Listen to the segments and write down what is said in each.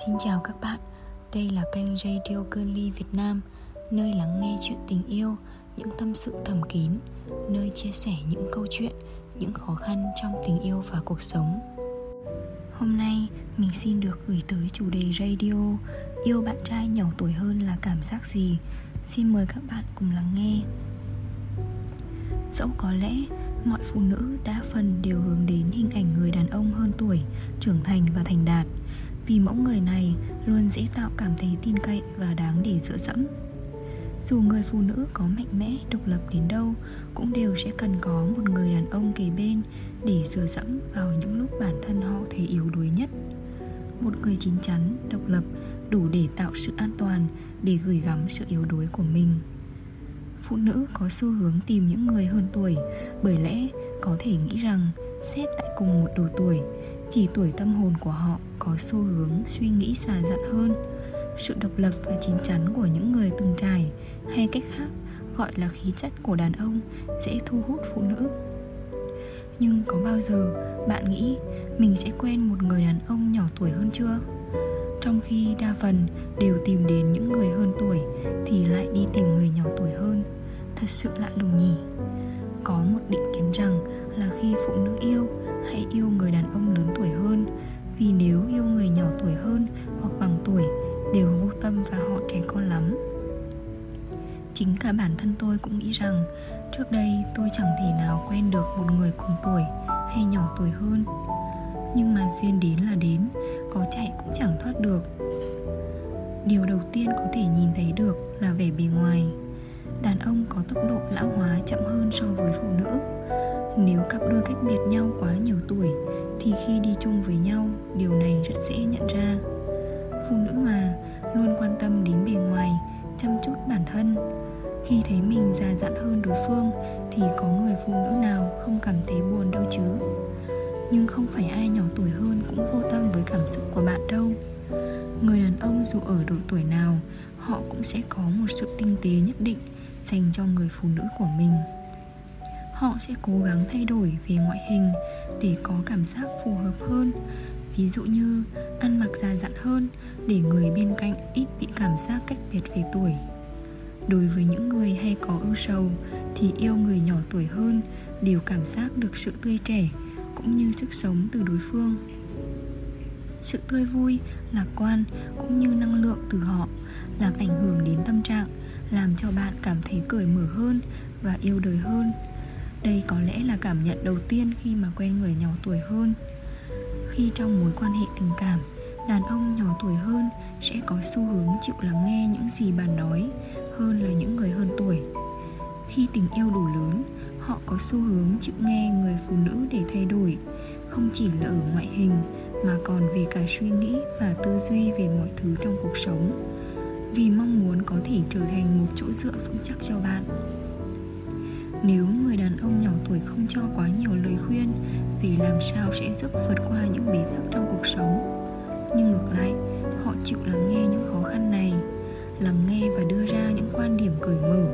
Xin chào các bạn, đây là kênh Radio Cơn Ly Việt Nam Nơi lắng nghe chuyện tình yêu, những tâm sự thầm kín Nơi chia sẻ những câu chuyện, những khó khăn trong tình yêu và cuộc sống Hôm nay mình xin được gửi tới chủ đề radio Yêu bạn trai nhỏ tuổi hơn là cảm giác gì? Xin mời các bạn cùng lắng nghe Dẫu có lẽ mọi phụ nữ đa phần đều hướng đến hình ảnh người đàn ông hơn tuổi, trưởng thành và thành đạt vì mẫu người này luôn dễ tạo cảm thấy tin cậy và đáng để dựa dẫm. Dù người phụ nữ có mạnh mẽ, độc lập đến đâu, cũng đều sẽ cần có một người đàn ông kề bên để dựa dẫm vào những lúc bản thân họ thấy yếu đuối nhất. Một người chín chắn, độc lập đủ để tạo sự an toàn, để gửi gắm sự yếu đuối của mình. Phụ nữ có xu hướng tìm những người hơn tuổi bởi lẽ có thể nghĩ rằng xét tại cùng một độ tuổi thì tuổi tâm hồn của họ có xu hướng suy nghĩ xa dặn hơn. Sự độc lập và chín chắn của những người từng trải, hay cách khác, gọi là khí chất của đàn ông, dễ thu hút phụ nữ. Nhưng có bao giờ bạn nghĩ mình sẽ quen một người đàn ông nhỏ tuổi hơn chưa? Trong khi đa phần đều tìm đến những người hơn tuổi thì lại đi tìm người nhỏ tuổi hơn. Thật sự lạ lùng nhỉ? Có một định kiến rằng là khi phụ nữ yêu hãy yêu người đàn ông hơn. Vì nếu yêu người nhỏ tuổi hơn hoặc bằng tuổi, đều vô tâm và họ trẻ con lắm. Chính cả bản thân tôi cũng nghĩ rằng, trước đây tôi chẳng thể nào quen được một người cùng tuổi hay nhỏ tuổi hơn. Nhưng mà duyên đến là đến, có chạy cũng chẳng thoát được. Điều đầu tiên có thể nhìn thấy được là vẻ bề ngoài ông có tốc độ lão hóa chậm hơn so với phụ nữ. Nếu cặp đôi cách biệt nhau quá nhiều tuổi, thì khi đi chung với nhau, điều này rất dễ nhận ra. Phụ nữ mà, luôn quan tâm đến bề ngoài, chăm chút bản thân. Khi thấy mình già dặn hơn đối phương, thì có người phụ nữ nào không cảm thấy buồn đâu chứ? Nhưng không phải ai nhỏ tuổi hơn cũng vô tâm với cảm xúc của bạn đâu. Người đàn ông dù ở độ tuổi nào, họ cũng sẽ có một sự tinh tế nhất định dành cho người phụ nữ của mình. Họ sẽ cố gắng thay đổi về ngoại hình để có cảm giác phù hợp hơn. Ví dụ như, ăn mặc già dặn hơn để người bên cạnh ít bị cảm giác cách biệt về tuổi. Đối với những người hay có ưu sầu thì yêu người nhỏ tuổi hơn đều cảm giác được sự tươi trẻ cũng như sức sống từ đối phương. Sự tươi vui, lạc quan cũng như năng lượng từ họ làm ảnh hưởng đến tâm trạng làm cho bạn cảm thấy cởi mở hơn và yêu đời hơn. Đây có lẽ là cảm nhận đầu tiên khi mà quen người nhỏ tuổi hơn. Khi trong mối quan hệ tình cảm, đàn ông nhỏ tuổi hơn sẽ có xu hướng chịu lắng nghe những gì bạn nói hơn là những người hơn tuổi. Khi tình yêu đủ lớn, họ có xu hướng chịu nghe người phụ nữ để thay đổi, không chỉ là ở ngoại hình mà còn về cả suy nghĩ và tư duy về mọi thứ trong cuộc sống vì mong muốn có thể trở thành một chỗ dựa vững chắc cho bạn. Nếu người đàn ông nhỏ tuổi không cho quá nhiều lời khuyên về làm sao sẽ giúp vượt qua những bế tắc trong cuộc sống, nhưng ngược lại, họ chịu lắng nghe những khó khăn này, lắng nghe và đưa ra những quan điểm cởi mở,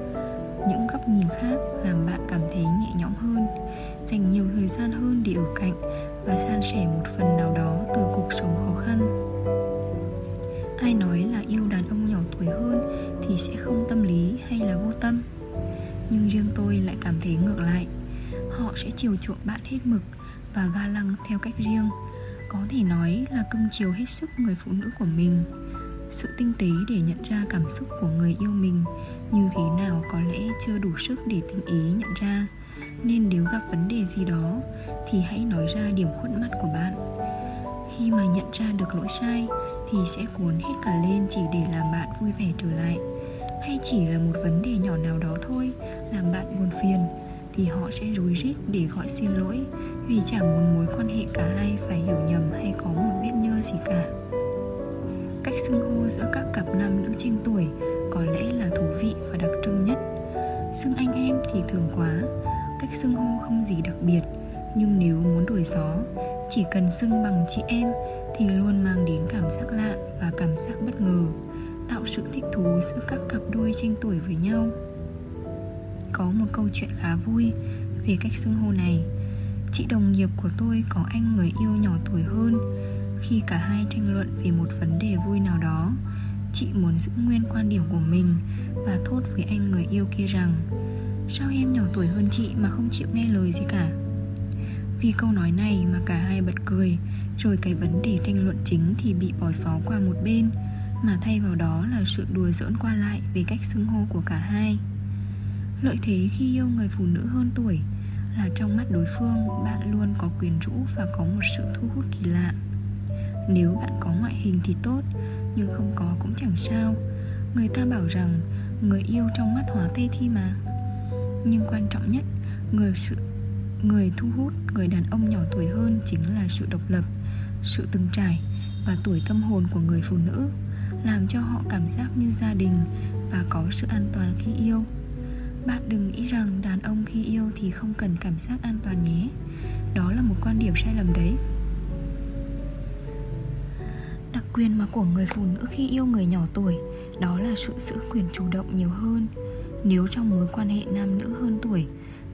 những góc nhìn khác làm bạn cảm thấy nhẹ nhõm hơn, dành nhiều thời gian hơn để ở cạnh và san sẻ một phần nào đó từ cuộc sống khó khăn. Ai nói là yêu sẽ không tâm lý hay là vô tâm. Nhưng riêng tôi lại cảm thấy ngược lại. Họ sẽ chiều chuộng bạn hết mực và ga lăng theo cách riêng. Có thể nói là cưng chiều hết sức người phụ nữ của mình. Sự tinh tế để nhận ra cảm xúc của người yêu mình như thế nào có lẽ chưa đủ sức để tinh ý nhận ra. Nên nếu gặp vấn đề gì đó, thì hãy nói ra điểm khuất mắt của bạn. Khi mà nhận ra được lỗi sai, thì sẽ cuốn hết cả lên chỉ để làm bạn vui vẻ trở lại hay chỉ là một vấn đề nhỏ nào đó thôi làm bạn buồn phiền, thì họ sẽ rối rít để gọi xin lỗi vì chẳng muốn mối quan hệ cả hai phải hiểu nhầm hay có một vết nhơ gì cả. Cách xưng hô giữa các cặp nam nữ tranh tuổi có lẽ là thú vị và đặc trưng nhất. Xưng anh em thì thường quá, cách xưng hô không gì đặc biệt, nhưng nếu muốn đuổi gió, chỉ cần xưng bằng chị em thì luôn mang đến cảm giác lạ và cảm giác bất ngờ tạo sự thích thú giữa các cặp đôi tranh tuổi với nhau. Có một câu chuyện khá vui về cách xưng hô này. Chị đồng nghiệp của tôi có anh người yêu nhỏ tuổi hơn. Khi cả hai tranh luận về một vấn đề vui nào đó, chị muốn giữ nguyên quan điểm của mình và thốt với anh người yêu kia rằng, sao em nhỏ tuổi hơn chị mà không chịu nghe lời gì cả? Vì câu nói này mà cả hai bật cười, rồi cái vấn đề tranh luận chính thì bị bỏ xó qua một bên mà thay vào đó là sự đùa giỡn qua lại về cách xưng hô của cả hai. Lợi thế khi yêu người phụ nữ hơn tuổi là trong mắt đối phương bạn luôn có quyền rũ và có một sự thu hút kỳ lạ. Nếu bạn có ngoại hình thì tốt, nhưng không có cũng chẳng sao. Người ta bảo rằng người yêu trong mắt hóa tê thi mà. Nhưng quan trọng nhất, người sự, người thu hút người đàn ông nhỏ tuổi hơn chính là sự độc lập, sự từng trải và tuổi tâm hồn của người phụ nữ làm cho họ cảm giác như gia đình và có sự an toàn khi yêu. Bạn đừng nghĩ rằng đàn ông khi yêu thì không cần cảm giác an toàn nhé. Đó là một quan điểm sai lầm đấy. Đặc quyền mà của người phụ nữ khi yêu người nhỏ tuổi, đó là sự giữ quyền chủ động nhiều hơn. Nếu trong mối quan hệ nam nữ hơn tuổi,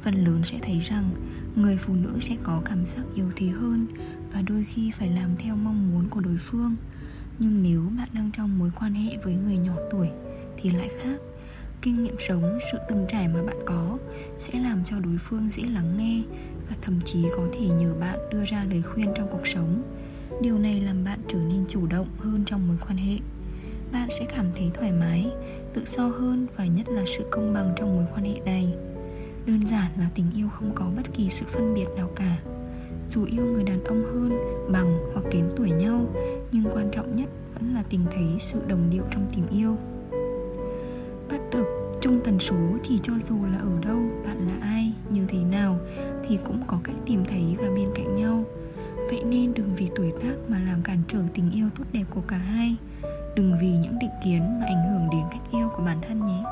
phần lớn sẽ thấy rằng người phụ nữ sẽ có cảm giác yếu thế hơn và đôi khi phải làm theo mong muốn của đối phương nhưng nếu bạn đang trong mối quan hệ với người nhỏ tuổi thì lại khác. Kinh nghiệm sống, sự từng trải mà bạn có sẽ làm cho đối phương dễ lắng nghe và thậm chí có thể nhờ bạn đưa ra lời khuyên trong cuộc sống. Điều này làm bạn trở nên chủ động hơn trong mối quan hệ. Bạn sẽ cảm thấy thoải mái, tự do hơn và nhất là sự công bằng trong mối quan hệ này. Đơn giản là tình yêu không có bất kỳ sự phân biệt nào cả. Dù yêu người đàn ông hơn tìm thấy sự đồng điệu trong tình yêu. Bắt được chung tần số thì cho dù là ở đâu, bạn là ai, như thế nào thì cũng có cách tìm thấy và bên cạnh nhau. Vậy nên đừng vì tuổi tác mà làm cản trở tình yêu tốt đẹp của cả hai. Đừng vì những định kiến mà ảnh hưởng đến cách yêu của bản thân nhé.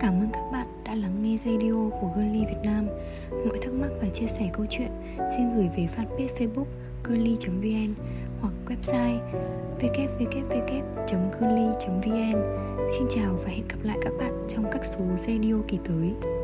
Cảm ơn các bạn đã lắng nghe radio của Girly Việt Nam. Mọi thắc mắc và chia sẻ câu chuyện, xin gửi về fanpage Facebook girly.vn hoặc website www.girly.vn. Xin chào và hẹn gặp lại các bạn trong các số radio kỳ tới.